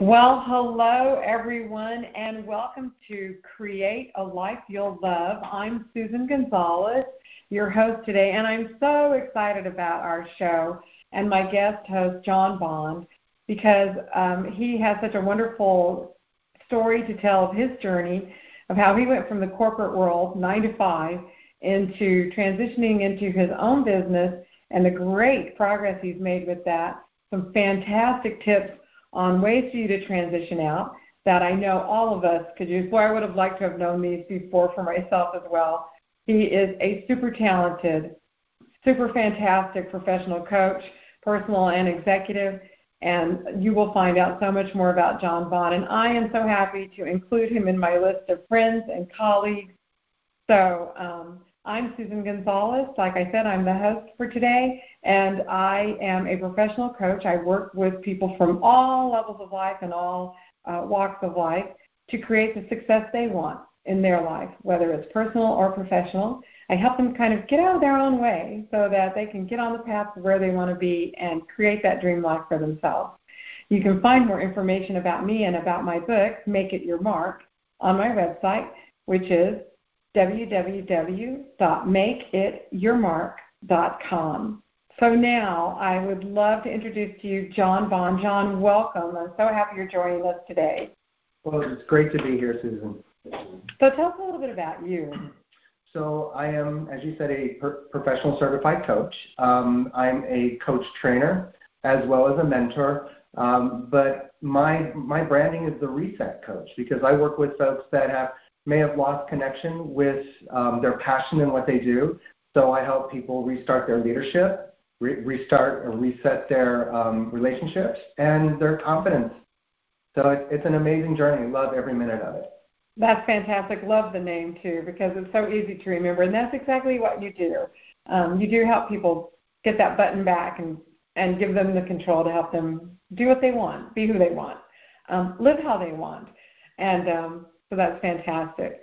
Well, hello everyone, and welcome to Create a Life You'll Love. I'm Susan Gonzales, your host today, and I'm so excited about our show and my guest host, John Bond, because um, he has such a wonderful story to tell of his journey of how he went from the corporate world, nine to five, into transitioning into his own business and the great progress he's made with that. Some fantastic tips on ways for you to transition out that I know all of us could use. Boy, I would have liked to have known these before for myself as well. He is a super talented, super fantastic professional coach, personal and executive, and you will find out so much more about John Bond. And I am so happy to include him in my list of friends and colleagues. So um, I'm Susan Gonzales. Like I said, I'm the host for today, and I am a professional coach. I work with people from all levels of life and all uh, walks of life to create the success they want in their life, whether it's personal or professional. I help them kind of get out of their own way so that they can get on the path to where they want to be and create that dream life for themselves. You can find more information about me and about my book, Make It Your Mark, on my website, which is www.makeityourmark.com. So now I would love to introduce to you John Bond. John, welcome. I'm so happy you're joining us today. Well, it's great to be here, Susan. So tell us a little bit about you. So I am, as you said, a per- professional certified coach. Um, I'm a coach trainer as well as a mentor. Um, but my my branding is the reset coach because I work with folks that have may have lost connection with um, their passion and what they do. So I help people restart their leadership, re- restart or reset their um, relationships and their confidence. So it, it's an amazing journey. Love every minute of it. That's fantastic. Love the name too because it's so easy to remember, and that's exactly what you do. Um, you do help people get that button back and and give them the control to help them do what they want, be who they want, um, live how they want, and um, so that's fantastic.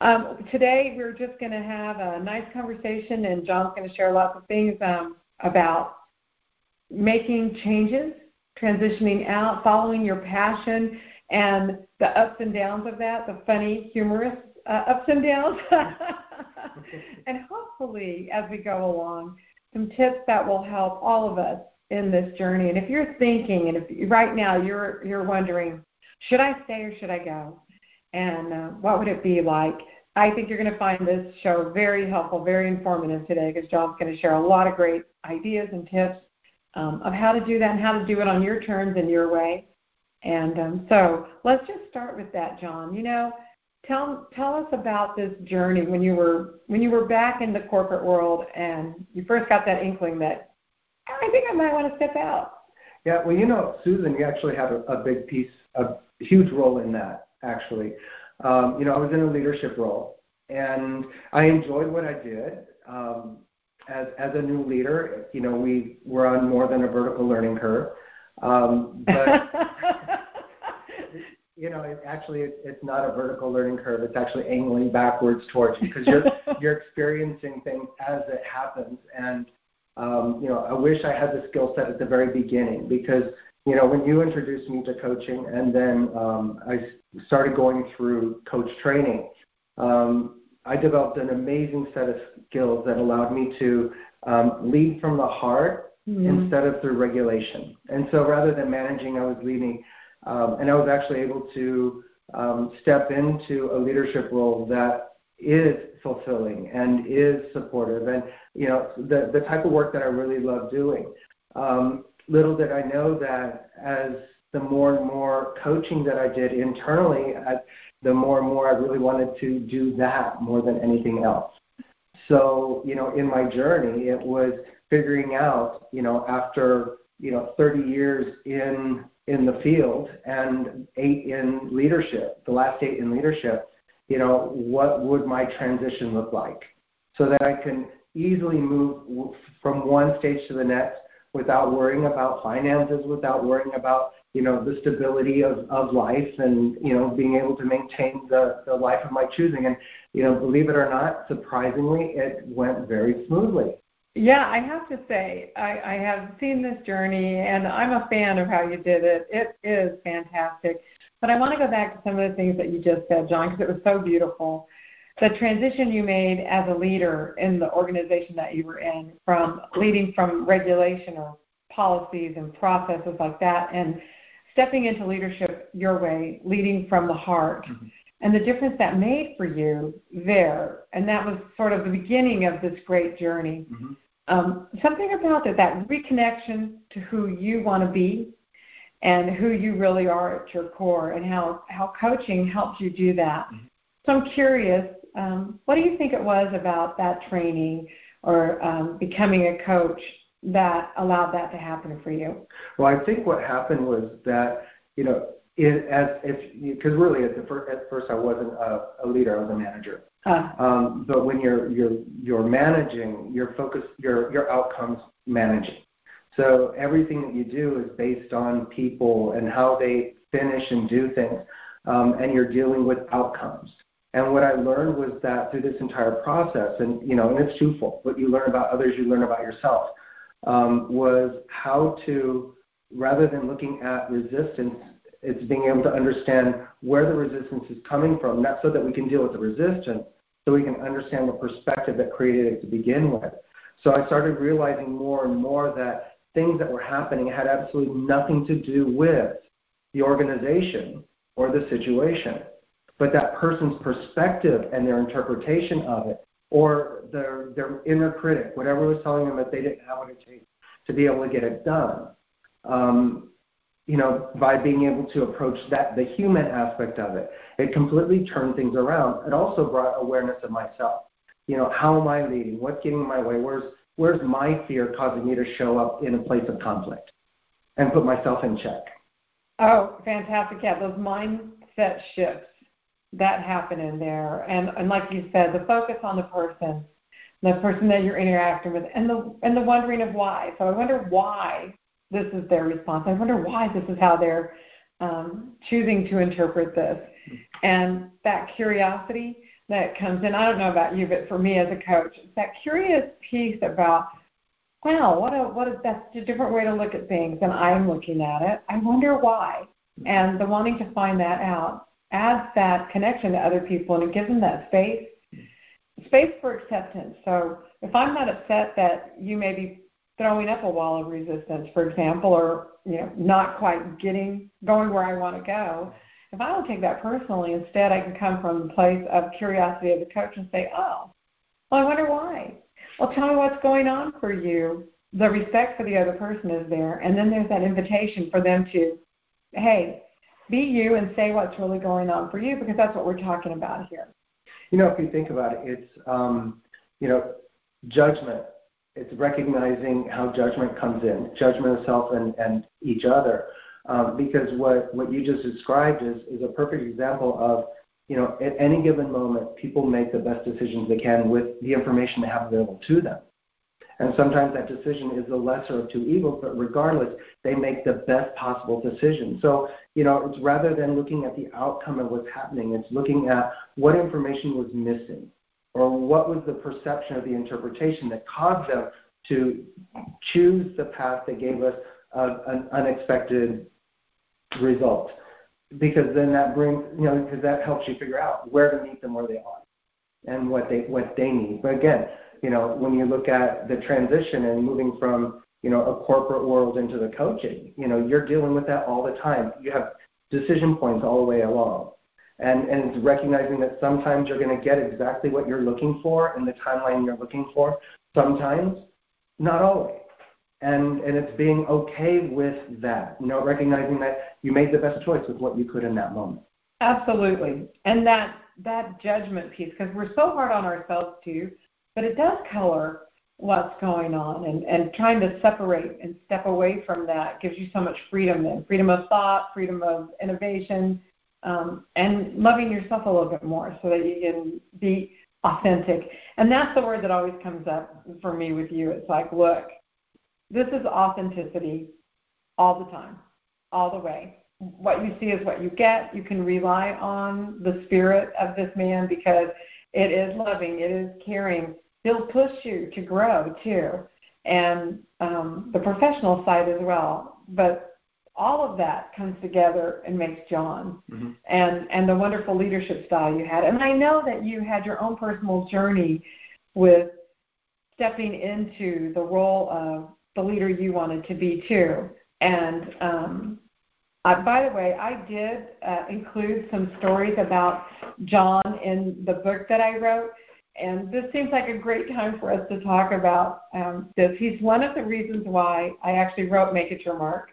Um, today we're just going to have a nice conversation, and John's going to share lots of things um, about making changes, transitioning out, following your passion, and the ups and downs of that, the funny, humorous uh, ups and downs. and hopefully, as we go along, some tips that will help all of us in this journey. And if you're thinking, and if right now you're you're wondering, should I stay or should I go? And uh, what would it be like? I think you're going to find this show very helpful, very informative today because John's going to share a lot of great ideas and tips um, of how to do that and how to do it on your terms and your way. And um, so let's just start with that, John. You know, tell tell us about this journey when you were when you were back in the corporate world and you first got that inkling that I think I might want to step out. Yeah, well, you know, Susan, you actually have a, a big piece, a huge role in that actually. Um, you know, I was in a leadership role, and I enjoyed what I did. Um, as as a new leader, you know, we were on more than a vertical learning curve, um, but. you know, it actually it, it's not a vertical learning curve. It's actually angling backwards towards you because you're you're experiencing things as it happens. And um, you know, I wish I had the skill set at the very beginning because you know when you introduced me to coaching, and then um, I started going through coach training, um, I developed an amazing set of skills that allowed me to um, lead from the heart mm-hmm. instead of through regulation. And so rather than managing, I was leading, um, and I was actually able to um, step into a leadership role that is fulfilling and is supportive, and you know the the type of work that I really love doing. Um, little did I know that as the more and more coaching that I did internally, I, the more and more I really wanted to do that more than anything else. So, you know, in my journey, it was figuring out, you know, after, you know, 30 years in in the field and eight in leadership, the last eight in leadership, you know, what would my transition look like so that I can easily move from one stage to the next without worrying about finances, without worrying about you know the stability of, of life and you know being able to maintain the, the life of my choosing and you know believe it or not surprisingly it went very smoothly Yeah, I have to say, I, I have seen this journey and I'm a fan of how you did it. It is fantastic. But I want to go back to some of the things that you just said, John, because it was so beautiful. The transition you made as a leader in the organization that you were in, from leading from regulation or policies and processes like that, and stepping into leadership your way, leading from the heart. Mm-hmm and the difference that made for you there. And that was sort of the beginning of this great journey. Mm-hmm. Um, something about that, that reconnection to who you want to be and who you really are at your core, and how, how coaching helps you do that. Mm-hmm. So I'm curious, um, what do you think it was about that training or um, becoming a coach that allowed that to happen for you? Well, I think what happened was that, you know, it, as if because really at the first, at first I wasn't a, a leader, I was a manager. Uh. Um, but when you're you're you're managing, your focus, your your outcomes managing. So everything that you do is based on people and how they finish and do things, um, and you're dealing with outcomes. And what I learned was that through this entire process, and you know, and it's twofold. What you learn about others, you learn about yourself. Um, was how to rather than looking at resistance it's being able to understand where the resistance is coming from, not so that we can deal with the resistance, so we can understand the perspective that created it to begin with. So I started realizing more and more that things that were happening had absolutely nothing to do with the organization or the situation, but that person's perspective and their interpretation of it, or their, their inner critic, whatever was telling them that they didn't have what it takes to be able to get it done. Um, you know, by being able to approach that, the human aspect of it, it completely turned things around. It also brought awareness of myself. You know, how am I leading? What's getting in my way? Where's where's my fear causing me to show up in a place of conflict and put myself in check? Oh, fantastic! Yeah, those mindset shifts that happen in there, and and like you said, the focus on the person, the person that you're interacting with, and the and the wondering of why. So I wonder why this is their response. I wonder why this is how they're um, choosing to interpret this. And that curiosity that comes in, I don't know about you, but for me as a coach, it's that curious piece about, wow, what a what a that's a different way to look at things than I'm looking at it. I wonder why. And the wanting to find that out adds that connection to other people and it gives them that space space for acceptance. So if I'm not upset that you may be throwing up a wall of resistance, for example, or you know, not quite getting going where I want to go. If I don't take that personally, instead I can come from a place of curiosity of the coach and say, Oh, well I wonder why. Well tell me what's going on for you. The respect for the other person is there and then there's that invitation for them to, hey, be you and say what's really going on for you because that's what we're talking about here. You know, if you think about it, it's um, you know, judgment it's recognizing how judgment comes in, judgment of self and, and each other. Um, because what, what you just described is, is a perfect example of, you know, at any given moment, people make the best decisions they can with the information they have available to them. And sometimes that decision is the lesser of two evils, but regardless, they make the best possible decision. So, you know, it's rather than looking at the outcome of what's happening, it's looking at what information was missing or what was the perception or the interpretation that caused them to choose the path that gave us a, an unexpected result? Because then that brings, you know, because that helps you figure out where to meet them where they are and what they what they need. But again, you know, when you look at the transition and moving from you know a corporate world into the coaching, you know, you're dealing with that all the time. You have decision points all the way along and, and recognizing that sometimes you're going to get exactly what you're looking for in the timeline you're looking for. Sometimes, not always. And, and it's being okay with that, you know, recognizing that you made the best choice with what you could in that moment. Absolutely. And that, that judgment piece, because we're so hard on ourselves too, but it does color what's going on and, and trying to separate and step away from that gives you so much freedom and freedom of thought freedom of innovation um, and loving yourself a little bit more so that you can be authentic. And that's the word that always comes up for me with you. It's like, look, this is authenticity all the time, all the way. What you see is what you get. You can rely on the spirit of this man because it is loving, it is caring. He'll push you to grow too. and um, the professional side as well. But all of that comes together and makes John, mm-hmm. and and the wonderful leadership style you had. And I know that you had your own personal journey with stepping into the role of the leader you wanted to be too. And um, uh, by the way, I did uh, include some stories about John in the book that I wrote, and this seems like a great time for us to talk about um, this. He's one of the reasons why I actually wrote Make It Your Mark,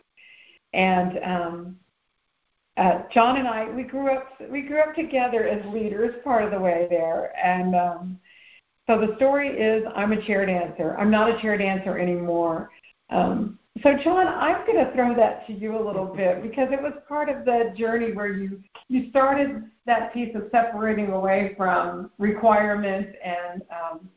and um, uh, John and I we grew up we grew up together as leaders part of the way there, and um, so the story is I'm a chair dancer. I'm not a chair dancer anymore. Um, so, John, I'm going to throw that to you a little bit because it was part of the journey where you you started that piece of separating away from requirements and um,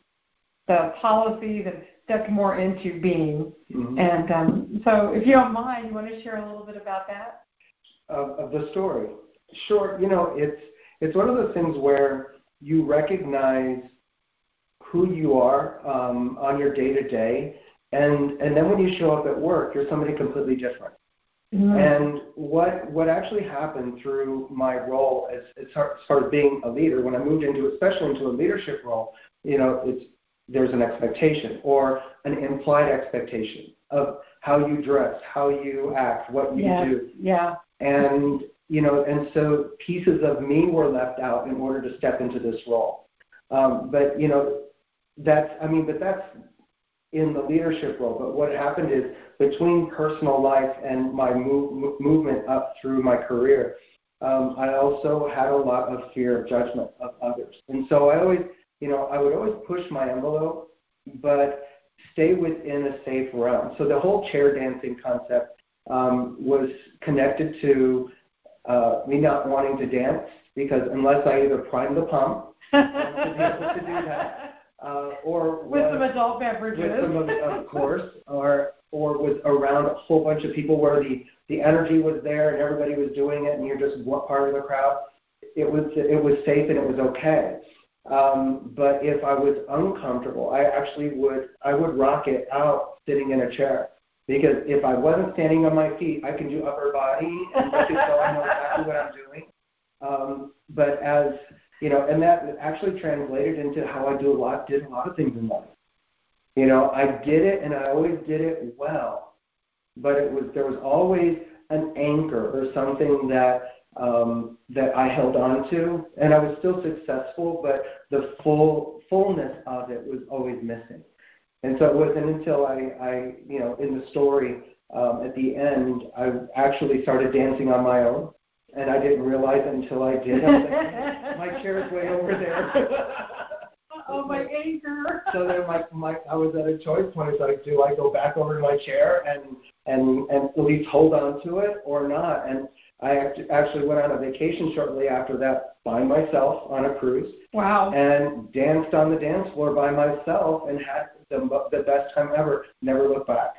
the policies and stepped more into being. Mm-hmm. And um, so, if you don't mind, you want to share a little bit about that? Of, of the story, sure. You know, it's it's one of those things where you recognize who you are um, on your day to day and and then when you show up at work, you're somebody completely different. Mm-hmm. And what what actually happened through my role as as far as being a leader, when I moved into especially into a leadership role, you know, it's there's an expectation or an implied expectation of how you dress, how you act, what you do. Yeah. And you know, and so pieces of me were left out in order to step into this role. Um, but you know, that's I mean, but that's in the leadership role. But what happened is between personal life and my move, movement up through my career, um, I also had a lot of fear of judgment of others. And so I always, you know, I would always push my envelope, but stay within a safe realm. So the whole chair dancing concept um, was connected to uh, me not wanting to dance because unless I either prime the pump to be able to do that, uh, or with some adult beverages, with some of, of course, or or was around a whole bunch of people where the the energy was there and everybody was doing it, and you're just what part of the crowd. It was it was safe and it was okay. Um, but if I was uncomfortable, I actually would I would rock it out sitting in a chair because if I wasn't standing on my feet, I can do upper body and so I know exactly what I'm doing. Um, but as you know, and that actually translated into how I do a lot, did a lot of things in life. You know, I did it and I always did it well, but it was there was always an anchor or something that um, that I held on to, and I was still successful, but the full fullness of it was always missing. And so it wasn't until I, I you know, in the story um, at the end, I actually started dancing on my own and I didn't realize it until I did. I was like, oh, my chair's way over there. oh, my anchor. so then my, my I was at a choice point. It's like, do I go back over to my chair and and and at least hold on to it or not? And I actually went on a vacation shortly after that by myself on a cruise. Wow. And danced on the dance floor by myself and had the, the best time ever. Never looked back.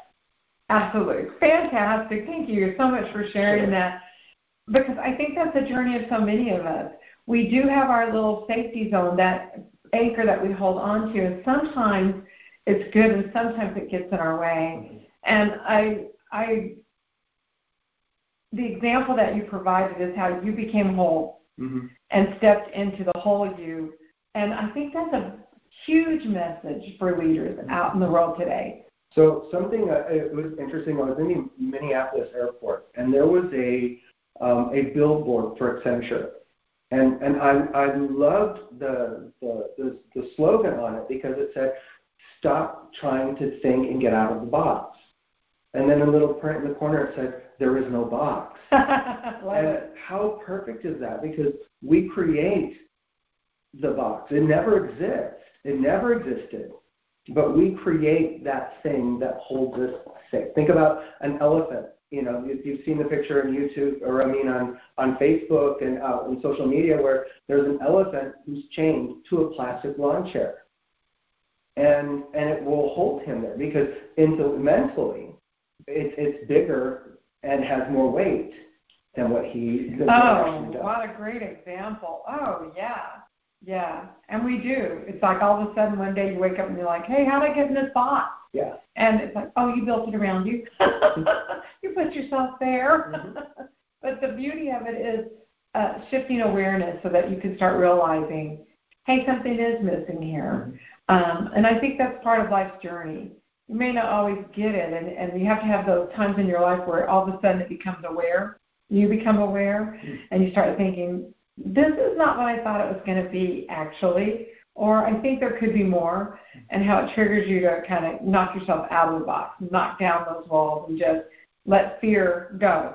Absolutely. Fantastic. Thank you so much for sharing sure. that because I think that's the journey of so many of us. We do have our little safety zone, that anchor that we hold on to, and sometimes it's good and sometimes it gets in our way. And I, I, the example that you provided is how you became whole mm-hmm. and stepped into the whole you. And I think that's a huge message for leaders out in the world today. So something uh, it was interesting. I was in the Minneapolis airport, and there was a um, a billboard for Accenture. And, and I, I loved the, the, the, the slogan on it because it said, stop trying to think and get out of the box. And then a little print in the corner it said, there is no box. and it. how perfect is that? Because we create the box. It never exists. It never existed. But we create that thing that holds us safe. Think about an elephant you know, you've seen the picture on YouTube, or I mean on on Facebook and uh, on social media, where there's an elephant who's chained to a plastic lawn chair, and and it will hold him there because into mentally, it's it's bigger and has more weight than what he. Than oh, what a great example! Oh yeah, yeah, and we do. It's like all of a sudden one day you wake up and you're like, hey, how did I get in this box? Yeah. And it's like, oh, you built it around you. you put yourself there. Mm-hmm. but the beauty of it is uh, shifting awareness so that you can start realizing, hey, something is missing here. Mm-hmm. Um, and I think that's part of life's journey. You may not always get it, and, and you have to have those times in your life where all of a sudden it becomes aware. You become aware, mm-hmm. and you start thinking, this is not what I thought it was going to be, actually or I think there could be more, and how it triggers you to kind of knock yourself out of the box, knock down those walls, and just let fear go,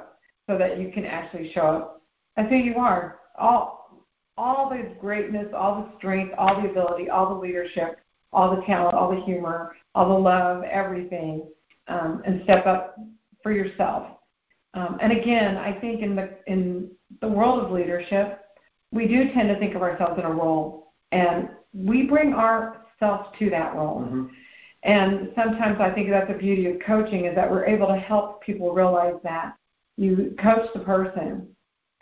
so that you can actually show up as who you are. All, all the greatness, all the strength, all the ability, all the leadership, all the talent, all the humor, all the love, everything, um, and step up for yourself. Um, and again, I think in the in the world of leadership, we do tend to think of ourselves in a role, and we bring ourselves to that role. Mm-hmm. And sometimes I think that's the beauty of coaching is that we're able to help people realize that you coach the person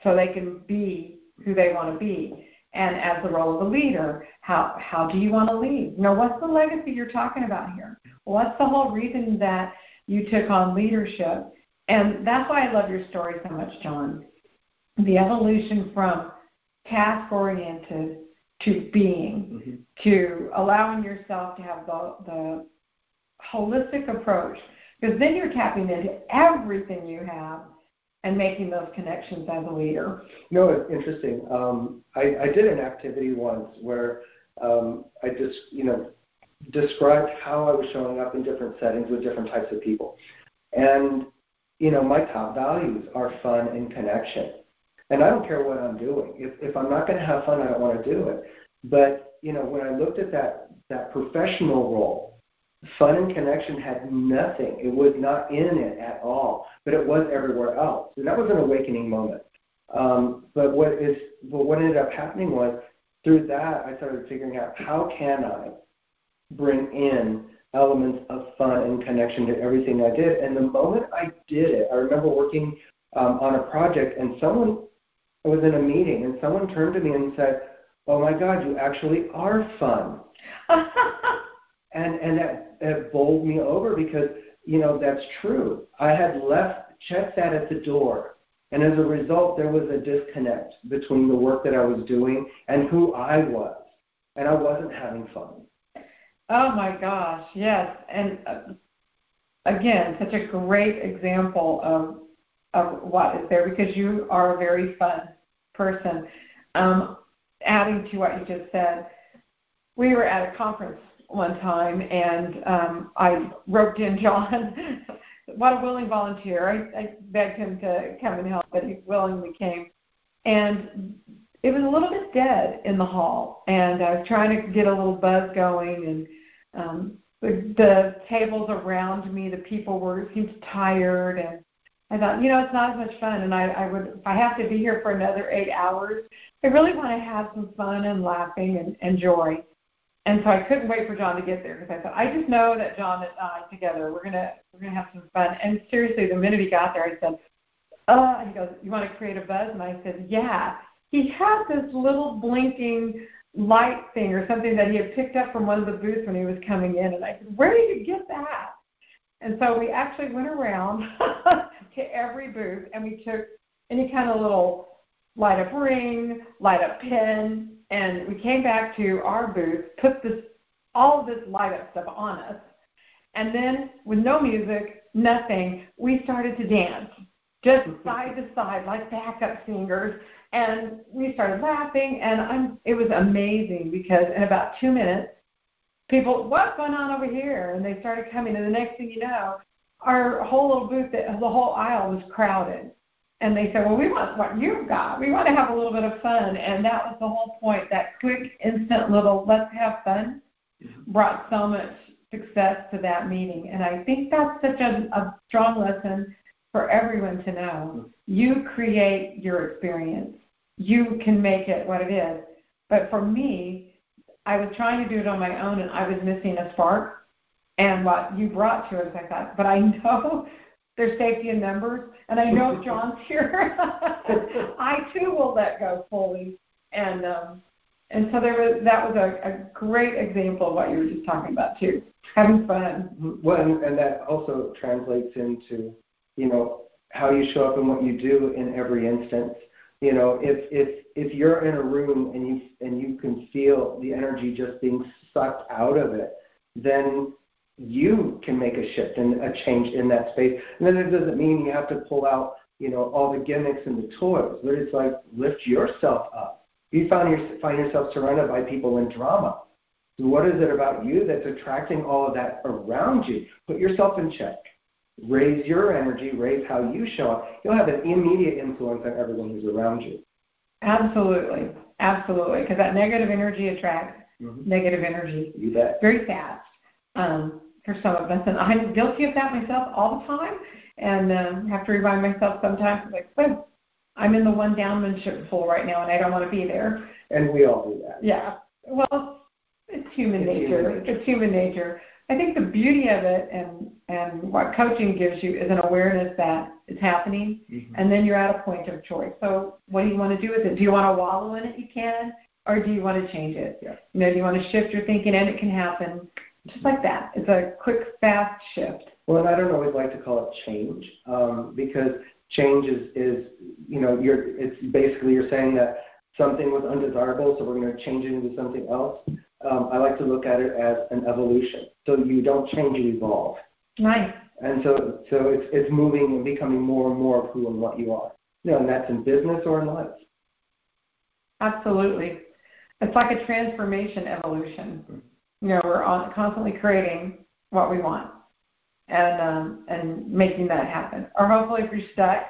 so they can be who they want to be. And as the role of a leader, how how do you want to lead? You know, what's the legacy you're talking about here? What's the whole reason that you took on leadership? And that's why I love your story so much, John. The evolution from task oriented to being, mm-hmm. to allowing yourself to have the, the holistic approach. Because then you're tapping into everything you have and making those connections as a leader. You know, interesting. Um, I, I did an activity once where um, I just, you know, described how I was showing up in different settings with different types of people. And, you know, my top values are fun and connection. And I don't care what I'm doing. If, if I'm not going to have fun, I don't want to do it. But you know, when I looked at that that professional role, fun and connection had nothing. It was not in it at all. But it was everywhere else. And that was an awakening moment. Um, but what is but what ended up happening was through that I started figuring out how can I bring in elements of fun and connection to everything I did. And the moment I did it, I remember working um, on a project and someone I was in a meeting and someone turned to me and said, "Oh my God, you actually are fun," and and that, that bowled me over because you know that's true. I had left checked that at the door, and as a result, there was a disconnect between the work that I was doing and who I was, and I wasn't having fun. Oh my gosh, yes, and uh, again, such a great example of of what is there because you are a very fun person. Um, adding to what you just said, we were at a conference one time and um, I roped in John. what a willing volunteer. I, I begged him to come and help, but he willingly came. And it was a little bit dead in the hall, and I was trying to get a little buzz going, and um, the, the tables around me, the people were seemed tired, and I thought, you know, it's not as much fun, and I, I would, if I have to be here for another eight hours, I really want to have some fun and laughing and, and joy. And so I couldn't wait for John to get there because I thought, I just know that John and I together, we're gonna, we're gonna have some fun. And seriously, the minute he got there, I said, uh, he goes, you want to create a buzz? And I said, yeah. He had this little blinking light thing or something that he had picked up from one of the booths when he was coming in, and I said, where did you get that? And so we actually went around to every booth and we took any kind of little light up ring, light up pin, and we came back to our booth, put this all of this light up stuff on us, and then with no music, nothing, we started to dance just side to side like backup singers. And we started laughing and I'm it was amazing because in about two minutes people what's going on over here and they started coming and the next thing you know our whole little booth, the whole aisle was crowded. And they said, well, we want what you've got. We want to have a little bit of fun. And that was the whole point. That quick, instant little let's have fun mm-hmm. brought so much success to that meeting. And I think that's such a, a strong lesson for everyone to know. You create your experience. You can make it what it is. But for me, I was trying to do it on my own and I was missing a spark and what you brought to it I thought, But I know there's safety in numbers, and I know John's here. I too will let go fully, and um, And so there was that was a, a great example of what you were just talking about too, having fun. Well, and, and that also translates into, you know, how you show up and what you do in every instance. You know, if if if you're in a room and you and you can feel the energy just being sucked out of it, then you can make a shift and a change in that space. And then it doesn't mean you have to pull out, you know, all the gimmicks and the toys, but it's like lift yourself up. You find, your, find yourself surrounded by people in drama. What is it about you that's attracting all of that around you? Put yourself in check. Raise your energy, raise how you show up. You'll have an immediate influence on everyone who's around you. Absolutely. Absolutely. Because that negative energy attracts mm-hmm. negative energy. You bet. Very fast. Um, for some of us, and I'm guilty of that myself all the time, and um, have to remind myself sometimes, like, oh, I'm in the one downmanship pool right now, and I don't want to be there. And we all do that. Yeah. Well, it's human it's nature. Human nature. It's human nature. I think the beauty of it and and what coaching gives you is an awareness that it's happening, mm-hmm. and then you're at a point of choice. So, what do you want to do with it? Do you want to wallow in it? You can, or do you want to change it? Yeah. You know, do you want to shift your thinking, and it can happen just like that. It's a quick, fast shift. Well, and I don't always like to call it change um, because change is, is, you know, you're, it's basically you're saying that something was undesirable, so we're going to change it into something else. Um, I like to look at it as an evolution. So you don't change, you evolve. Nice. And so, so it's, it's moving and becoming more and more of who and what you are. You know, and that's in business or in life. Absolutely. It's like a transformation evolution. Mm-hmm you know, we're on, constantly creating what we want and um, and making that happen. Or hopefully, if you're stuck,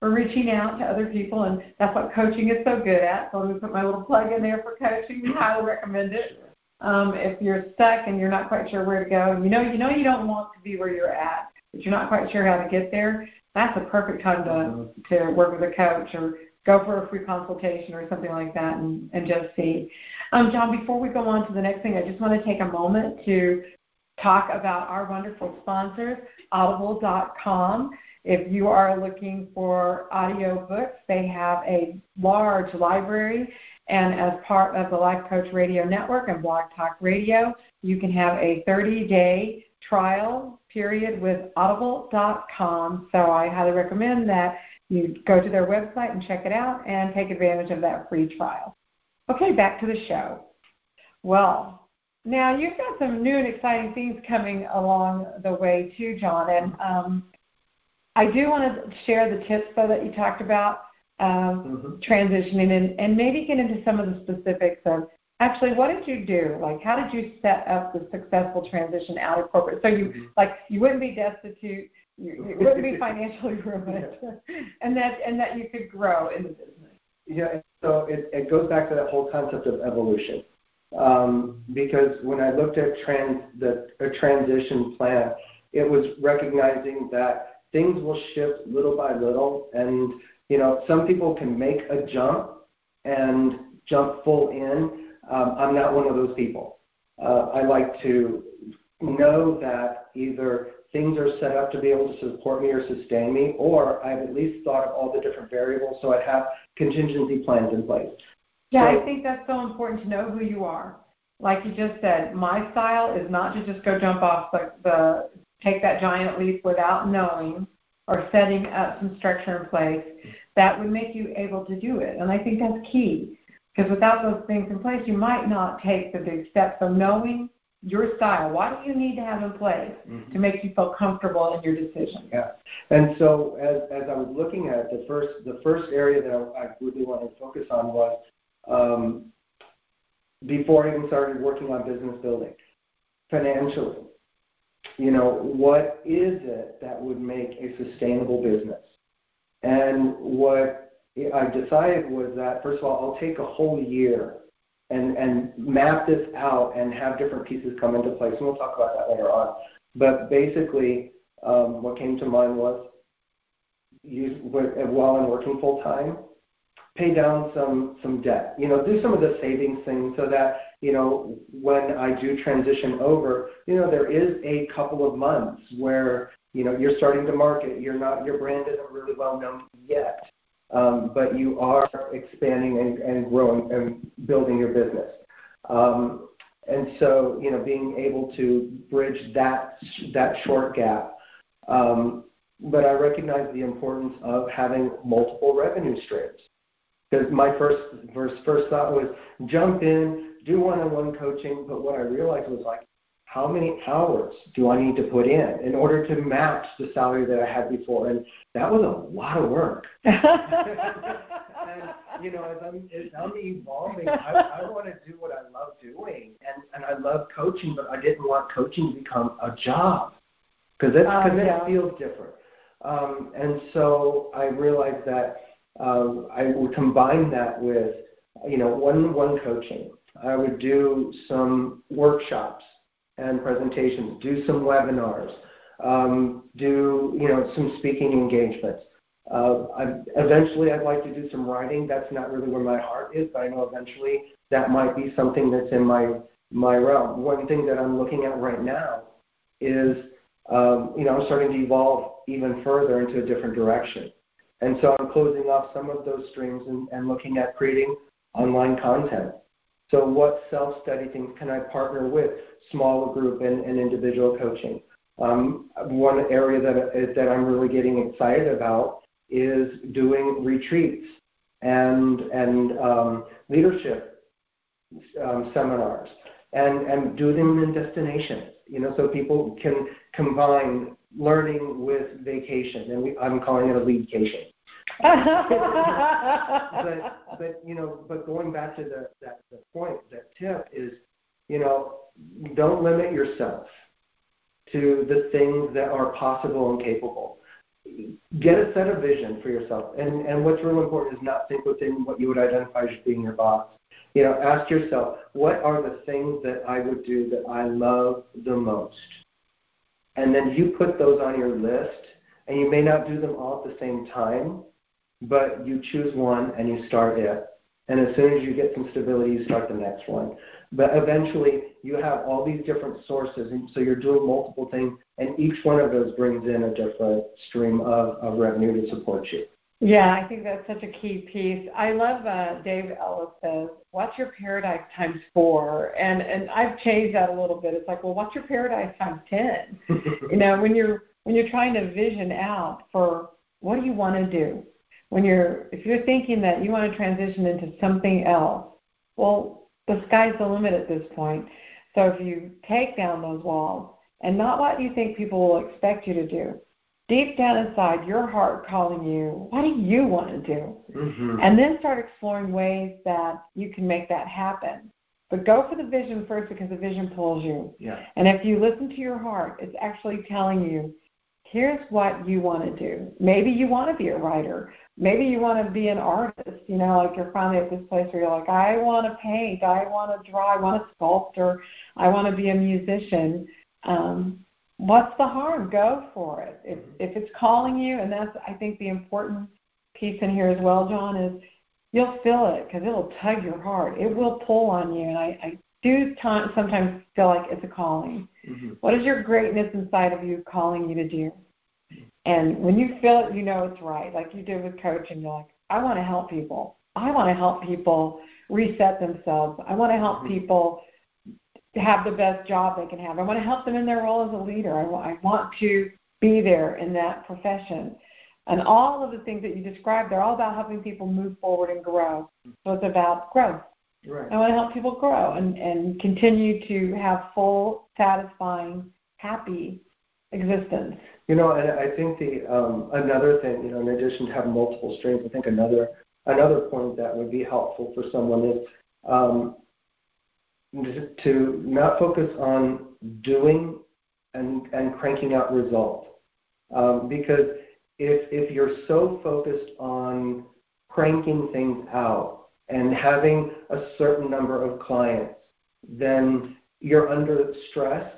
we're reaching out to other people, and that's what coaching is so good at. So let me put my little plug in there for coaching. We highly recommend it. Um, if you're stuck and you're not quite sure where to go, you know you know you don't want to be where you're at, but you're not quite sure how to get there. That's a perfect time to to work with a coach or go for a free consultation or something like that and, and just see. Um, John, before we go on to the next thing, I just want to take a moment to talk about our wonderful sponsors, audible.com. If you are looking for audiobooks, they have a large library. And as part of the Life Coach Radio Network and Blog Talk Radio, you can have a 30 day trial period with audible.com. So I highly recommend that you go to their website and check it out and take advantage of that free trial. Okay, back to the show. Well, now you've got some new and exciting things coming along the way too, John. And um, I do want to share the tips though that you talked about um, mm-hmm. transitioning and, and maybe get into some of the specifics of actually what did you do? Like how did you set up the successful transition out of corporate? So you mm-hmm. like you wouldn't be destitute you, you wouldn't be financially ruined, and that and that you could grow in the business. Yeah, so it, it goes back to that whole concept of evolution. Um, because when I looked at trans the a transition plan, it was recognizing that things will shift little by little, and you know some people can make a jump and jump full in. Um, I'm not one of those people. Uh, I like to know that either things are set up to be able to support me or sustain me, or I've at least thought of all the different variables so I have contingency plans in place. Yeah, so, I think that's so important to know who you are. Like you just said, my style is not to just go jump off the, the take that giant leap without knowing or setting up some structure in place that would make you able to do it. And I think that's key because without those things in place, you might not take the big step. So knowing your style? What do you need to have in place mm-hmm. to make you feel comfortable in your decision? Yeah, and so as as I was looking at the first the first area that I, I really wanted to focus on was um, before I even started working on business building, financially. You know, what is it that would make a sustainable business? And what I decided was that first of all, I'll take a whole year and, and map this out and have different pieces come into place. And we'll talk about that later on. But basically, um, what came to mind was use, while I'm working full time, pay down some some debt. You know, do some of the savings things so that you know when I do transition over, you know, there is a couple of months where you know you're starting to market. You're not your brand isn't really well known yet. um, but you are expanding and, and growing and building your business. Um, and so, you know, being able to bridge that that short gap. Um, but I recognize the importance of having multiple revenue streams. Because my first first first thought was jump in, do one-on-one coaching. But what I realized was like, how many hours do I need to put in in order to match the salary that I had before? And that was a lot of work. and, you know, as I'm, as I'm evolving, I, I want to do what I love doing, and and I love coaching, but I didn't want coaching to become a job because it, cause yeah. it feels different. Um, and so I realized that um, I would combine that with, you know, one-on-one coaching. I would do some workshops and presentations, do some webinars, um, do you know some speaking engagements. Uh, I, eventually, I'd like to do some writing. That's not really where my heart is, but I know eventually that might be something that's in my my realm. One thing that I'm looking at right now is um, you know I'm starting to evolve even further into a different direction, and so I'm closing off some of those streams and, and looking at creating online content. So what self-study things can I partner with? Smaller group and, and individual coaching. Um, one area that, that I'm really getting excited about is doing retreats and, and um, leadership um, seminars and, and do them in destinations, you know, so people can combine learning with vacation. And we, I'm calling it a leadcation. But but you know, but going back to the that the point, that tip is, you know, don't limit yourself to the things that are possible and capable. Get a set of vision for yourself, and and what's really important is not think within what you would identify as being your box. You know, ask yourself, what are the things that I would do that I love the most? And then you put those on your list, and you may not do them all at the same time, but you choose one and you start it. And as soon as you get some stability, you start the next one. But eventually, you have all these different sources, and so you're doing multiple things, and each one of those brings in a different stream of, of revenue to support you. Yeah, I think that's such a key piece. I love uh, Dave Ellis says, "What's your paradise times four? And and I've changed that a little bit. It's like, well, what's your paradise times ten? you know, when you're when you're trying to vision out for what do you want to do, when you're if you're thinking that you want to transition into something else, well, the sky's the limit at this point. So if you take down those walls and not what you think people will expect you to do, deep down inside your heart calling you, what do you want to do? Mm-hmm. And then start exploring ways that you can make that happen. But go for the vision first because the vision pulls you. Yeah. And if you listen to your heart, it's actually telling you, here's what you want to do. Maybe you want to be a writer maybe you want to be an artist, you know, like you're finally at this place where you're like, I want to paint, I want to draw, I want to sculpt, or I want to be a musician. Um, what's the harm? Go for it. If if it's calling you, and that's I think the important piece in here as well, John, is you'll feel it because it'll tug your heart. It will pull on you, and I, I do t- sometimes feel like it's a calling. Mm-hmm. What is your greatness inside of you calling you to do? And when you feel it, you know it's right. Like you did with coaching, you're like, I want to help people. I want to help people reset themselves. I want to help mm-hmm. people have the best job they can have. I want to help them in their role as a leader. I, I want to be there in that profession. And all of the things that you described, they're all about helping people move forward and grow. So it's about growth. Right. I want to help people grow and, and continue to have full, satisfying, happy existence. You know, and I think the um, another thing, you know, in addition to having multiple streams, I think another another point that would be helpful for someone is um, to not focus on doing and and cranking out results, um, because if if you're so focused on cranking things out and having a certain number of clients, then you're under stress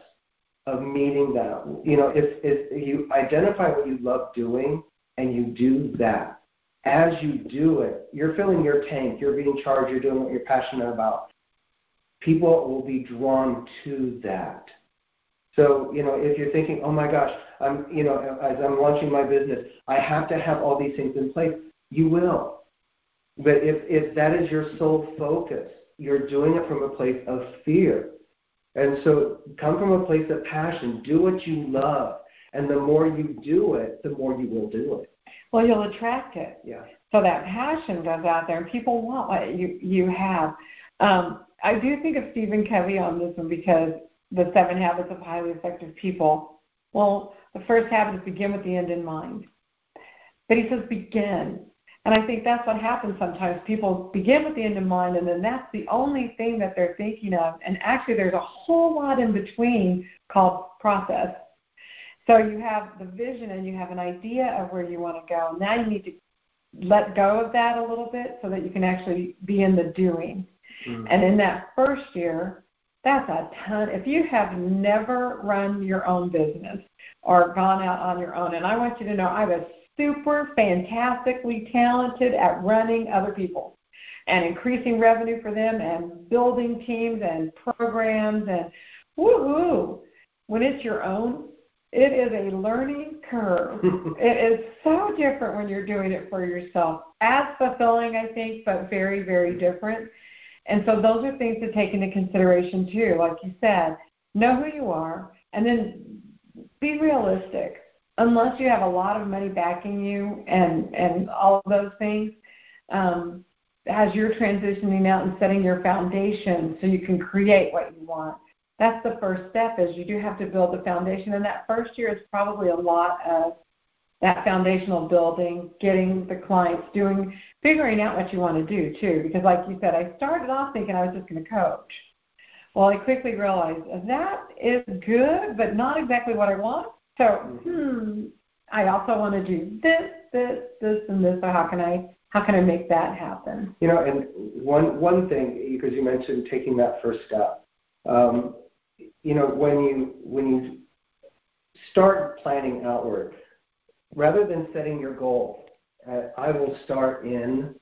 of meeting that. You know, if, if you identify what you love doing and you do that, as you do it, you're filling your tank, you're being charged, you're doing what you're passionate about. People will be drawn to that. So, you know, if you're thinking, oh my gosh, I'm, you know, as I'm launching my business, I have to have all these things in place, you will. But if, if that is your sole focus, you're doing it from a place of fear. And so come from a place of passion. Do what you love. And the more you do it, the more you will do it. Well, you'll attract it. Yeah. So that passion goes out there, and people want what you you have. Um, I do think of Stephen Covey on this one because the seven habits of highly effective people. Well, the first habit is begin with the end in mind. But he says begin. And I think that's what happens sometimes. People begin with the end in mind, and then that's the only thing that they're thinking of. And actually, there's a whole lot in between called process. So you have the vision and you have an idea of where you want to go. Now you need to let go of that a little bit so that you can actually be in the doing. Mm-hmm. And in that first year, that's a ton. If you have never run your own business or gone out on your own, and I want you to know I was super fantastically talented at running other people and increasing revenue for them and building teams and programs and woohoo. When it's your own, it is a learning curve. it is so different when you're doing it for yourself. As fulfilling, I think, but very, very different. And so those are things to take into consideration too. Like you said, know who you are and then be realistic. Unless you have a lot of money backing you and and all of those things, um, as you're transitioning out and setting your foundation so you can create what you want that's the first step is you do have to build the foundation. And that first year is probably a lot of that foundational building getting the clients doing figuring out what you want to do too. Because like you said i started off thinking i was just going to coach. Well i quickly realized that is good but not exactly what i want so hmm i also want to do this this this and this so how can i how can i make that happen you know and one one thing because you mentioned taking that first step um, you know, when you when you start planning outward, rather than setting your goal, uh, I will start in,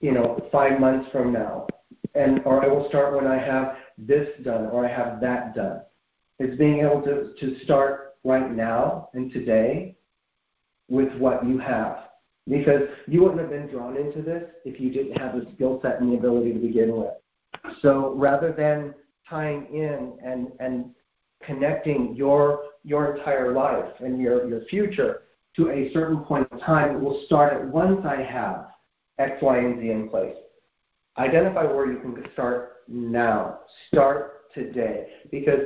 you know, five months from now, and or I will start when I have this done or I have that done. It's being able to to start right now and today with what you have. Because you wouldn't have been drawn into this if you didn't have the skill set and the ability to begin with. So rather than tying in and, and connecting your, your entire life and your, your future to a certain point in time. It will start at once I have X, Y, and Z in place. Identify where you can start now. Start today. Because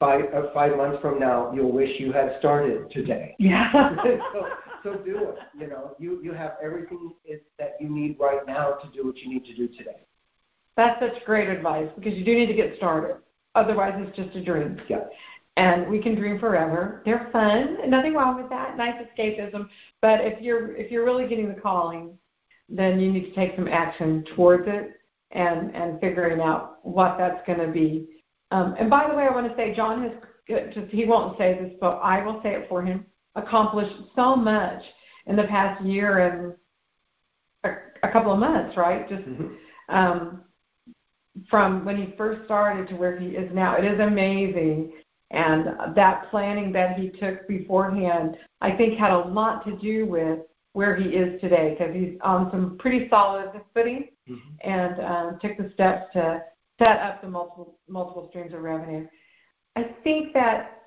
five, uh, five months from now, you'll wish you had started today. Yeah. so, so do it. You know, you, you have everything that you need right now to do what you need to do today. That's such great advice because you do need to get started. Otherwise, it's just a dream. Yeah. And we can dream forever. They're fun. Nothing wrong with that. Nice escapism. But if you're if you're really getting the calling, then you need to take some action towards it and and figuring out what that's going to be. Um, and by the way, I want to say John has just he won't say this, but I will say it for him. Accomplished so much in the past year and a, a couple of months, right? Just mm-hmm. um, from when he first started to where he is now. It is amazing. And that planning that he took beforehand, I think, had a lot to do with where he is today because he's on some pretty solid footing mm-hmm. and um, took the steps to set up the multiple multiple streams of revenue. I think that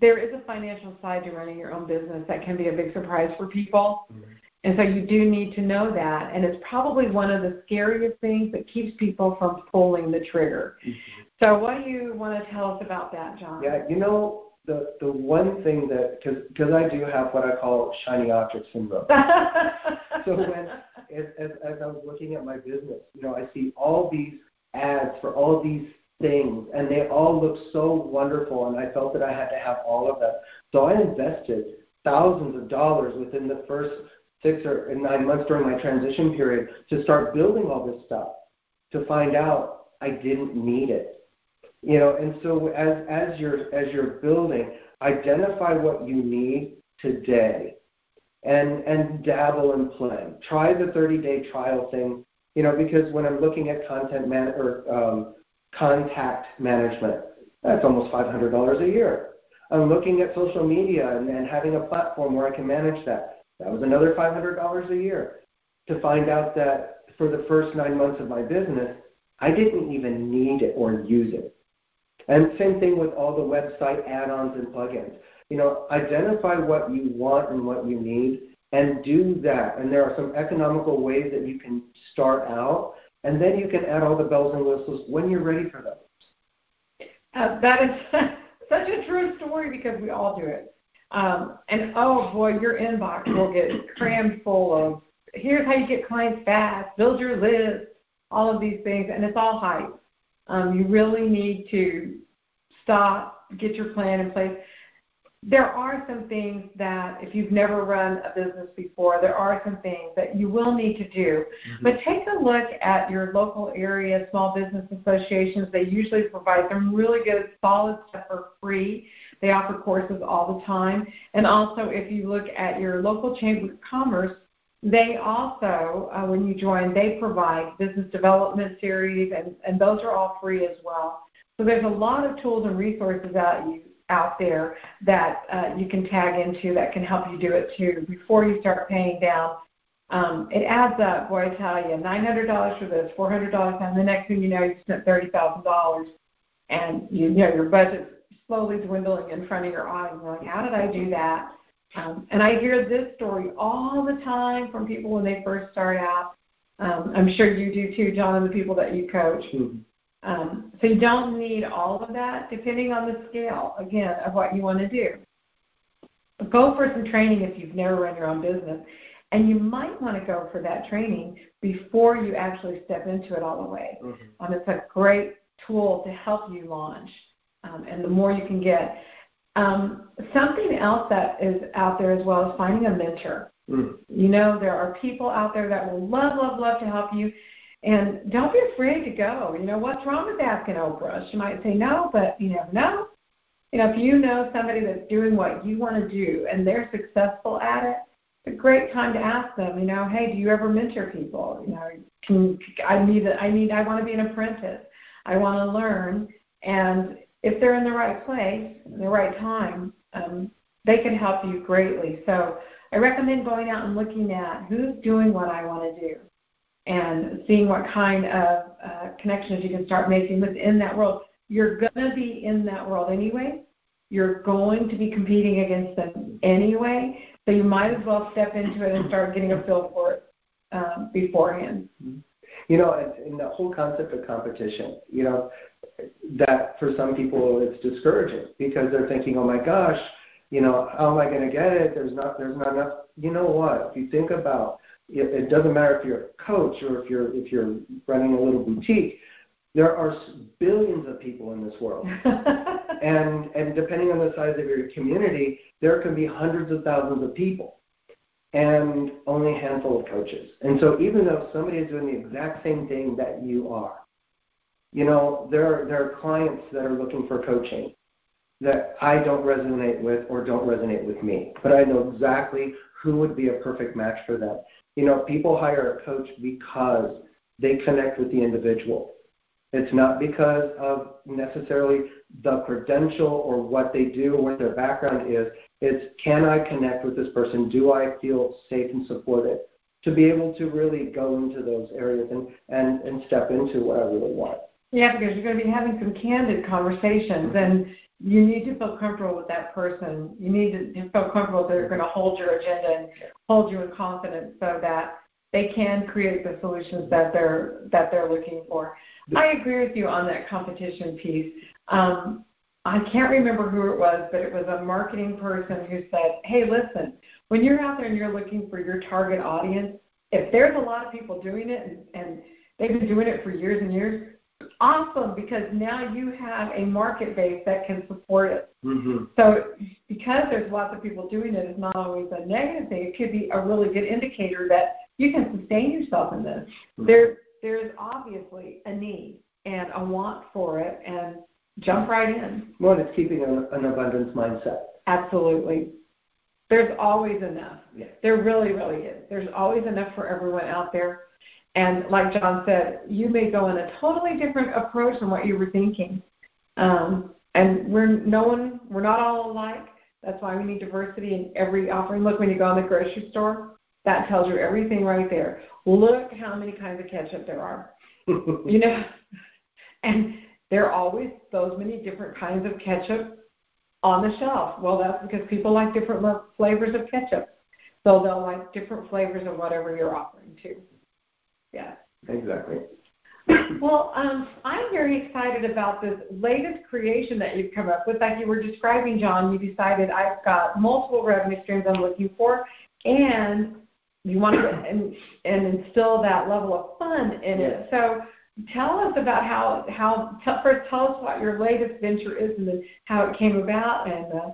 there is a financial side to running your own business that can be a big surprise for people. Mm-hmm. And so you do need to know that. And it's probably one of the scariest things that keeps people from pulling the trigger. Mm-hmm. So what do you want to tell us about that, John? Yeah, you know, the, the one thing that, because I do have what I call shiny object syndrome. so when, as, as, as I was looking at my business, you know, I see all these ads for all these things, and they all look so wonderful, and I felt that I had to have all of them. So I invested thousands of dollars within the first six or nine months during my transition period to start building all this stuff to find out I didn't need it. You know, and so as as you're as you're building, identify what you need today and and dabble and play. Try the 30 day trial thing, you know, because when I'm looking at content man or um, contact management, that's almost $500 a year. I'm looking at social media and, and having a platform where I can manage that. That was another $500 a year. to find out that for the first nine months of my business, I didn't even need it or use it. And same thing with all the website add-ons and plugins. You know, identify what you want and what you need and do that. And there are some economical ways that you can start out, and then you can add all the bells and whistles when you're ready for those. Uh, that is such a true story because we all do it. Um, and oh boy, your inbox will get crammed full of here's how you get clients fast, build your list, all of these things, and it's all hype. Um, you really need to stop, get your plan in place. There are some things that, if you've never run a business before, there are some things that you will need to do. Mm-hmm. But take a look at your local area small business associations. They usually provide some really good, solid stuff for free. They offer courses all the time. And also, if you look at your local chamber of commerce, they also, uh, when you join, they provide business development series, and, and those are all free as well. So there's a lot of tools and resources out you out there that uh, you can tag into that can help you do it too before you start paying down. Um, it adds up, boy, I tell you, $900 for this, $400, and the next thing you know, you spent $30,000, and you, you know your budget's slowly dwindling in front of your eyes. You're like, how did I do that? Um, and I hear this story all the time from people when they first start out. Um, I'm sure you do too, John, and the people that you coach. Mm-hmm. Um, so you don't need all of that, depending on the scale, again, of what you want to do. Go for some training if you've never run your own business. And you might want to go for that training before you actually step into it all the way. Mm-hmm. Um, it's a great tool to help you launch. Um, and the more you can get, um, something else that is out there as well is finding a mentor. Mm. You know, there are people out there that will love, love, love to help you. And don't be afraid to go. You know, what's wrong with asking Oprah? She might say no, but you never know. You know, if you know somebody that's doing what you want to do and they're successful at it, it's a great time to ask them, you know, hey, do you ever mentor people? You know, can I need I need I want to be an apprentice. I want to learn and if they're in the right place, in the right time, um, they can help you greatly. So I recommend going out and looking at who's doing what I want to do and seeing what kind of uh, connections you can start making within that world. You're going to be in that world anyway. You're going to be competing against them anyway. So you might as well step into it and start getting a feel for it um, beforehand. You know, in the whole concept of competition, you know, that for some people it's discouraging because they're thinking, oh my gosh, you know, how am I going to get it? There's not, there's not enough. You know what? If you think about it, it doesn't matter if you're a coach or if you're if you're running a little boutique. There are billions of people in this world, and and depending on the size of your community, there can be hundreds of thousands of people, and only a handful of coaches. And so, even though somebody is doing the exact same thing that you are, you know, there are, there are clients that are looking for coaching that I don't resonate with or don't resonate with me, but I know exactly who would be a perfect match for them. You know, people hire a coach because they connect with the individual. It's not because of necessarily the credential or what they do or what their background is. It's can I connect with this person? Do I feel safe and supported? To be able to really go into those areas and, and, and step into what I really want. Yeah, because you're going to be having some candid conversations, and you need to feel comfortable with that person. You need to feel comfortable that they're going to hold your agenda and hold you in confidence, so that they can create the solutions that they're that they're looking for. I agree with you on that competition piece. Um, I can't remember who it was, but it was a marketing person who said, "Hey, listen, when you're out there and you're looking for your target audience, if there's a lot of people doing it and, and they've been doing it for years and years, awesome because now you have a market base that can support it. Mm-hmm. So because there's lots of people doing it, it's not always a negative thing. It could be a really good indicator that you can sustain yourself in this. Mm-hmm. There, there's obviously a need and a want for it, and jump right in. Well, it's keeping an, an abundance mindset. Absolutely. There's always enough. Yeah. There really, really is. There's always enough for everyone out there. And like John said, you may go in a totally different approach than what you were thinking. Um, and we're no one, we're not all alike. That's why we need diversity in every offering. Look, when you go in the grocery store, That tells you everything right there. Look how many kinds of ketchup there are. you know, and there are always those many different kinds of ketchup on the shelf. Well, that's because people like different flavors of ketchup. So they'll like different flavors of whatever you're offering too. Yeah. Exactly. Well, um, I'm very excited about this latest creation that you've come up with. Like you were describing, John, you decided I've got multiple revenue streams I'm looking for, and you want to and, and instill that level of fun in yes. it. So tell us about how how tell, first tell us what your latest venture is and then how it came about and. Uh,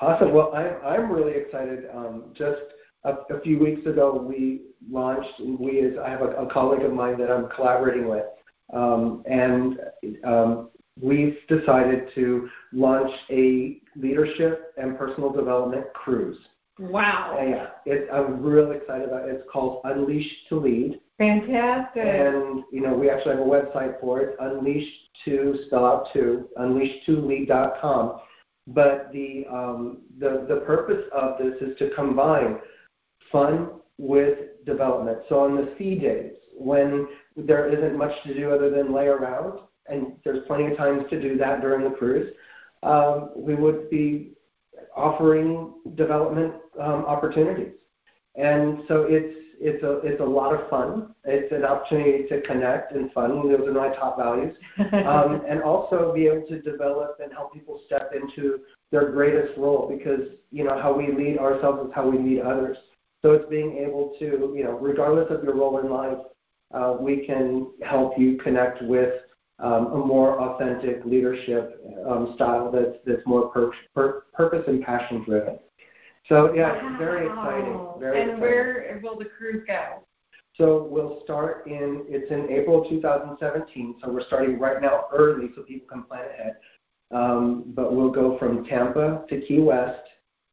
awesome. Well, I'm I'm really excited. Um, just a, a few weeks ago, we launched. We as I have a, a colleague of mine that I'm collaborating with, um, and um, we've decided to launch a leadership and personal development cruise. Wow. yeah, it, I'm really excited about it. It's called Unleash to Lead. Fantastic. And you know, we actually have a website for it, Unleash to spell out to unleash2lead.com. But the um, the the purpose of this is to combine fun with development. So on the sea days, when there isn't much to do other than lay around, and there's plenty of times to do that during the cruise, um, we would be offering development um, opportunities. And so it's it's a it's a lot of fun. It's an opportunity to connect and fun. Those are my top values, um, and also be able to develop and help people step into their greatest role because you know how we lead ourselves is how we lead others. So it's being able to you know regardless of your role in life, uh, we can help you connect with um, a more authentic leadership um, style that's that's more pur- pur- purpose and passion driven. So yeah, wow. it's very exciting. Very and exciting. where will the cruise go? So we'll start in it's in April 2017. So we're starting right now early so people can plan ahead. Um, but we'll go from Tampa to Key West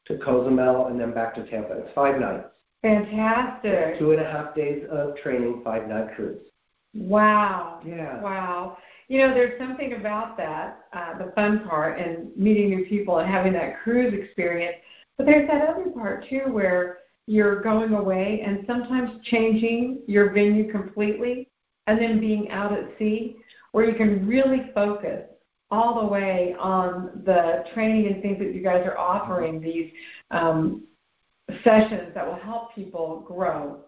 to Cozumel and then back to Tampa. It's five nights. Fantastic. Two and a half days of training, five night cruise. Wow. Yeah. Wow. You know, there's something about that, uh, the fun part, and meeting new people and having that cruise experience. But there's that other part too, where you're going away and sometimes changing your venue completely, and then being out at sea, where you can really focus all the way on the training and things that you guys are offering. These um, sessions that will help people grow.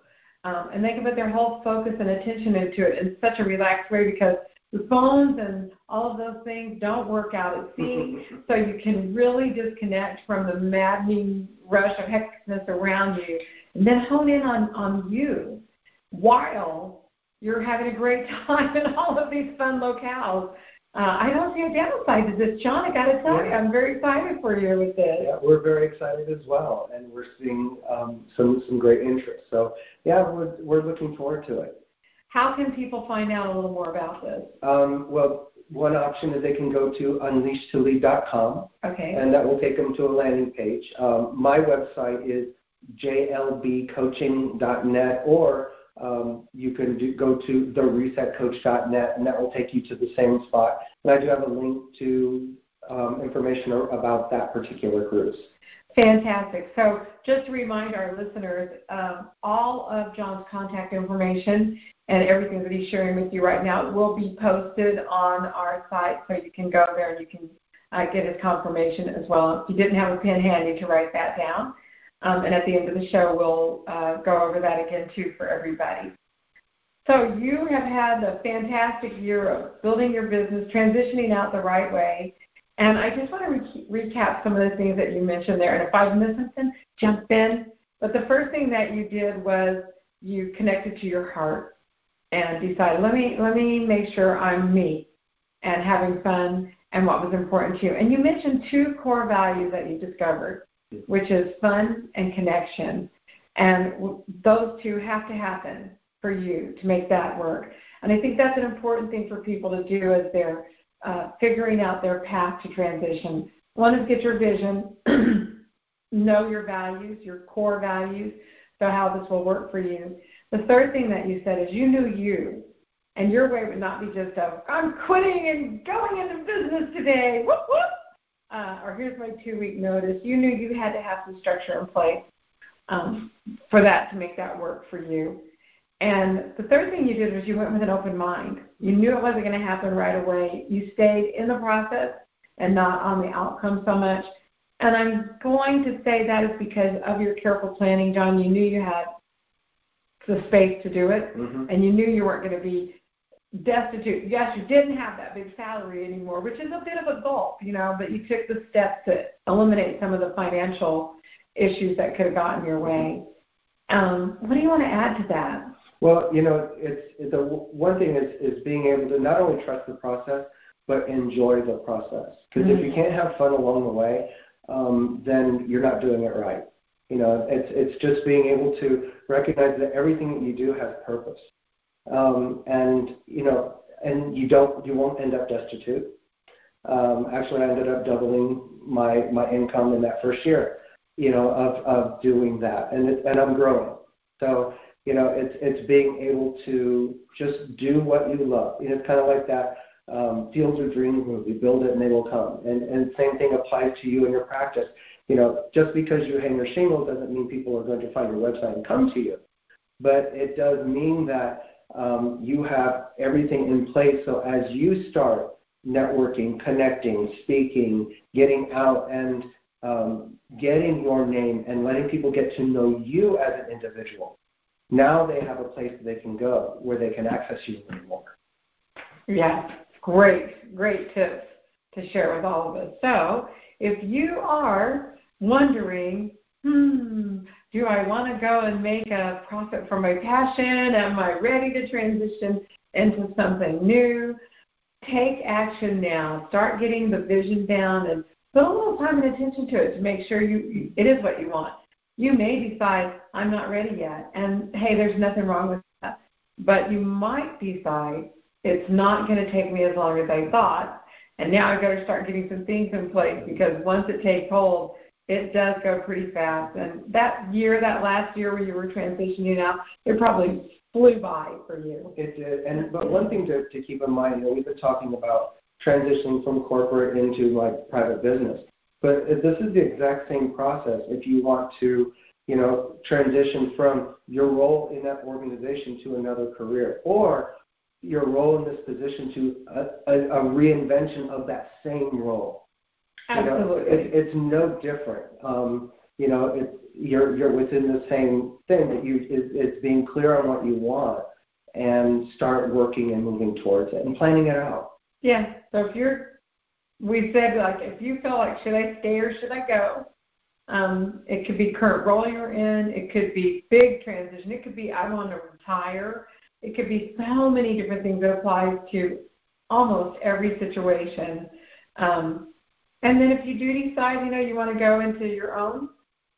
Um, and they can put their whole focus and attention into it in such a relaxed way because the phones and all of those things don't work out at sea, so you can really disconnect from the maddening rush of hecticness around you, and then hone in on on you while you're having a great time in all of these fun locales. Uh, I don't see a downside to this, John. I got to tell you, I'm very excited for you with this. Yeah, we're very excited as well, and we're seeing um, some some great interest. So yeah, we're we're looking forward to it. How can people find out a little more about this? Um, well, one option is they can go to unleash2lead.com, okay. and that will take them to a landing page. Um, my website is jlbcoaching.net, or um, you can do, go to theresetcoach.net, and that will take you to the same spot. And I do have a link to um, information about that particular cruise. Fantastic. So just to remind our listeners, um, all of John's contact information and everything that he's sharing with you right now will be posted on our site, so you can go there and you can uh, get his confirmation as well. If you didn't have a pen handy to write that down, um, and at the end of the show, we'll uh, go over that again too for everybody. So you have had a fantastic year of building your business, transitioning out the right way, and I just want to re- recap some of the things that you mentioned there. And if I've missed something, jump in. But the first thing that you did was you connected to your heart and decided, let me let me make sure I'm me and having fun and what was important to you. And you mentioned two core values that you discovered, which is fun and connection. And those two have to happen for you to make that work. And I think that's an important thing for people to do as they're uh, figuring out their path to transition. One is get your vision, know your values, your core values, so how this will work for you. The third thing that you said is you knew you, and your way would not be just a I'm quitting and going into business today, whoop whoop, uh, or here's my two week notice. You knew you had to have some structure in place um, for that to make that work for you. And the third thing you did was you went with an open mind. You knew it wasn't going to happen right away. You stayed in the process and not on the outcome so much. And I'm going to say that is because of your careful planning, John. You knew you had the space to do it, mm-hmm. and you knew you weren't going to be destitute. Yes, you didn't have that big salary anymore, which is a bit of a gulp, you know, but you took the steps to eliminate some of the financial issues that could have gotten your way. Um, what do you want to add to that? Well, you know, it's, it's a, one thing is, is being able to not only trust the process, but enjoy the process. Because mm-hmm. if you can't have fun along the way, um, then you're not doing it right. You know, it's it's just being able to recognize that everything that you do has purpose, um, and you know, and you don't you won't end up destitute. Um, actually, I ended up doubling my my income in that first year, you know, of of doing that, and it, and I'm growing. So you know, it's it's being able to just do what you love. You know, it's kind of like that um, Fields of Dreams movie, build it and they will come. And, and same thing applies to you in your practice. You know, just because you hang your shingle doesn't mean people are going to find your website and come to you. But it does mean that um, you have everything in place so as you start networking, connecting, speaking, getting out and um, getting your name and letting people get to know you as an individual. Now they have a place that they can go where they can access you more. Yeah, Great, great tips to share with all of us. So, if you are wondering, hmm, do I want to go and make a profit from my passion? Am I ready to transition into something new? Take action now. Start getting the vision down and put a little time and attention to it to make sure you it is what you want. You may decide I'm not ready yet, and hey, there's nothing wrong with that. But you might decide it's not going to take me as long as I thought. And now I've got to start getting some things in place because once it takes hold, it does go pretty fast. And that year, that last year where you were transitioning out, it probably flew by for you. It did. And but one thing to, to keep in mind, you know, we've been talking about transitioning from corporate into like private business. But this is the exact same process if you want to, you know, transition from your role in that organization to another career. Or your role in this position to a, a, a reinvention of that same role. Absolutely. You know, it, it's no different. Um, you know, it's, you're you're within the same thing that you it, it's being clear on what you want and start working and moving towards it and planning it out. Yeah. So if you're, we said like if you feel like should I stay or should I go? Um, it could be current role you're in. It could be big transition. It could be I want to retire. It could be so many different things that applies to almost every situation. Um, and then if you do decide, you know, you want to go into your own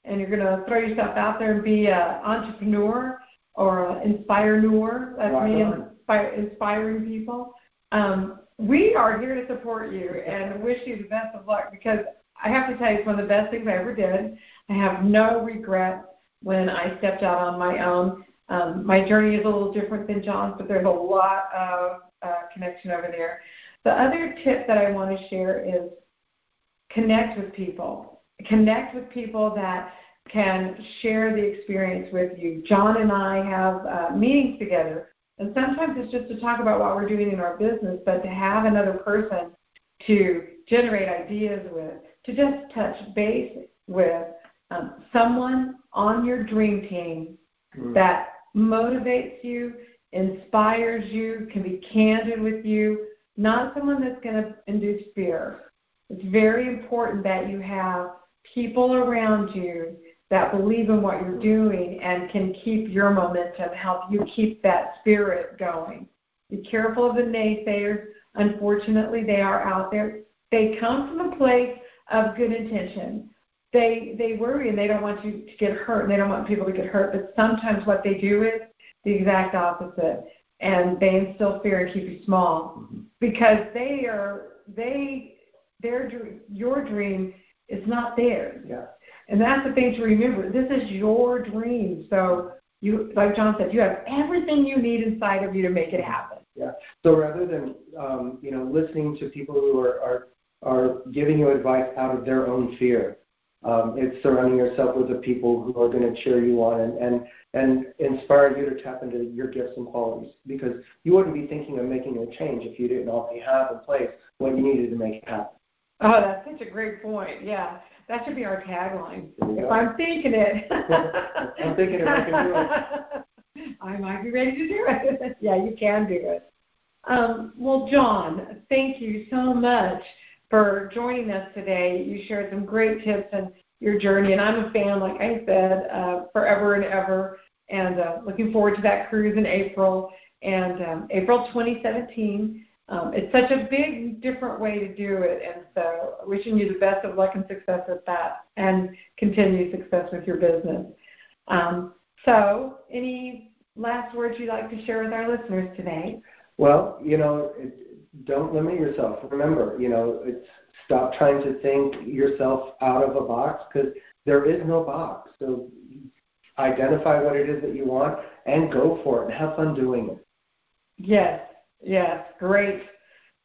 and you're going to throw yourself out there and be an entrepreneur or an inspireneur, that's right me inspire, inspiring people. Um, we are here to support you and wish you the best of luck because I have to tell you, it's one of the best things I ever did. I have no regrets when I stepped out on my own. Um, my journey is a little different than John's, but there's a lot of uh, connection over there. The other tip that I want to share is connect with people. Connect with people that can share the experience with you. John and I have uh, meetings together, and sometimes it's just to talk about what we're doing in our business, but to have another person to generate ideas with, to just touch base with um, someone on your dream team mm. that motivates you, inspires you, can be candid with you, not someone that's going to induce fear. It's very important that you have people around you that believe in what you're doing and can keep your momentum, help you keep that spirit going. Be careful of the naysayers. Unfortunately, they are out there. They come from a place of good intention they they worry and they don't want you to get hurt and they don't want people to get hurt. But sometimes what they do is the exact opposite, and they instill fear and keep you small because they are they their dream, your dream is not theirs. Yeah. And that's the thing to remember. This is your dream. So you, like John said, you have everything you need inside of you to make it happen. Yeah. So rather than um, you know listening to people who are, are are giving you advice out of their own fear, Um, it's surrounding yourself with the people who are going to cheer you on and, and and inspire you to tap into your gifts and qualities because you wouldn't be thinking of making a change if you didn't already have in place what you needed to make it happen. Oh, that's such a great point. Yeah, that should be our tagline. If. I'm thinking it, I'm thinking it. I can do it. I might be ready to do it. yeah, you can do it. Um, well, John, thank you so much for joining us today. You shared some great tips and your journey, and I'm a fan, like I said, uh, forever and ever, and uh, looking forward to that cruise in April and um, April 2017. Um, it's such a big, different way to do it, and so wishing you the best of luck and success with that, and continued success with your business. Um, so, any last words you'd like to share with our listeners today? Well, you know, it, don't limit yourself. Remember, you know, it's stop trying to think yourself out of a box because there is no box. So identify what it is that you want and go for it and have fun doing it. Yes, yes, great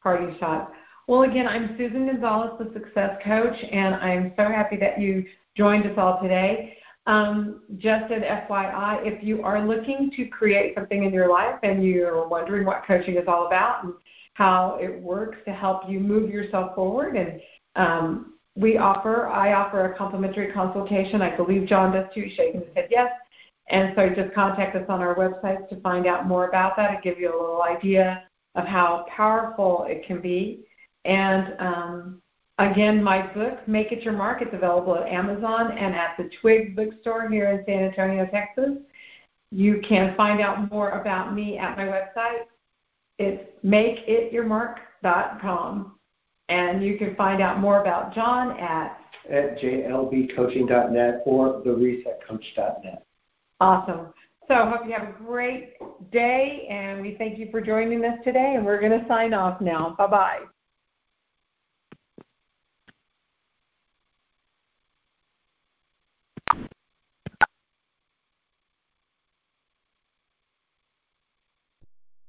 party shot. Well, again, I'm Susan Gonzales, the Success Coach, and I'm so happy that you joined us all today. Um, just an FYI, if you are looking to create something in your life and you're wondering what coaching is all about and how it works to help you move yourself forward, and um, we offer, I offer a complimentary consultation. I believe John does too, shaking his head yes. And so just contact us on our website to find out more about that and give you a little idea of how powerful it can be. And um, Again, my book, Make It Your Mark, it's available at Amazon and at the Twig bookstore here in San Antonio, Texas. You can find out more about me at my website. It's makeityourmark.com. And you can find out more about John at at jlbcoaching.net or theresetcoach.net. Awesome. So hope you have a great day, and we thank you for joining us today, and we're going to sign off now. Bye-bye.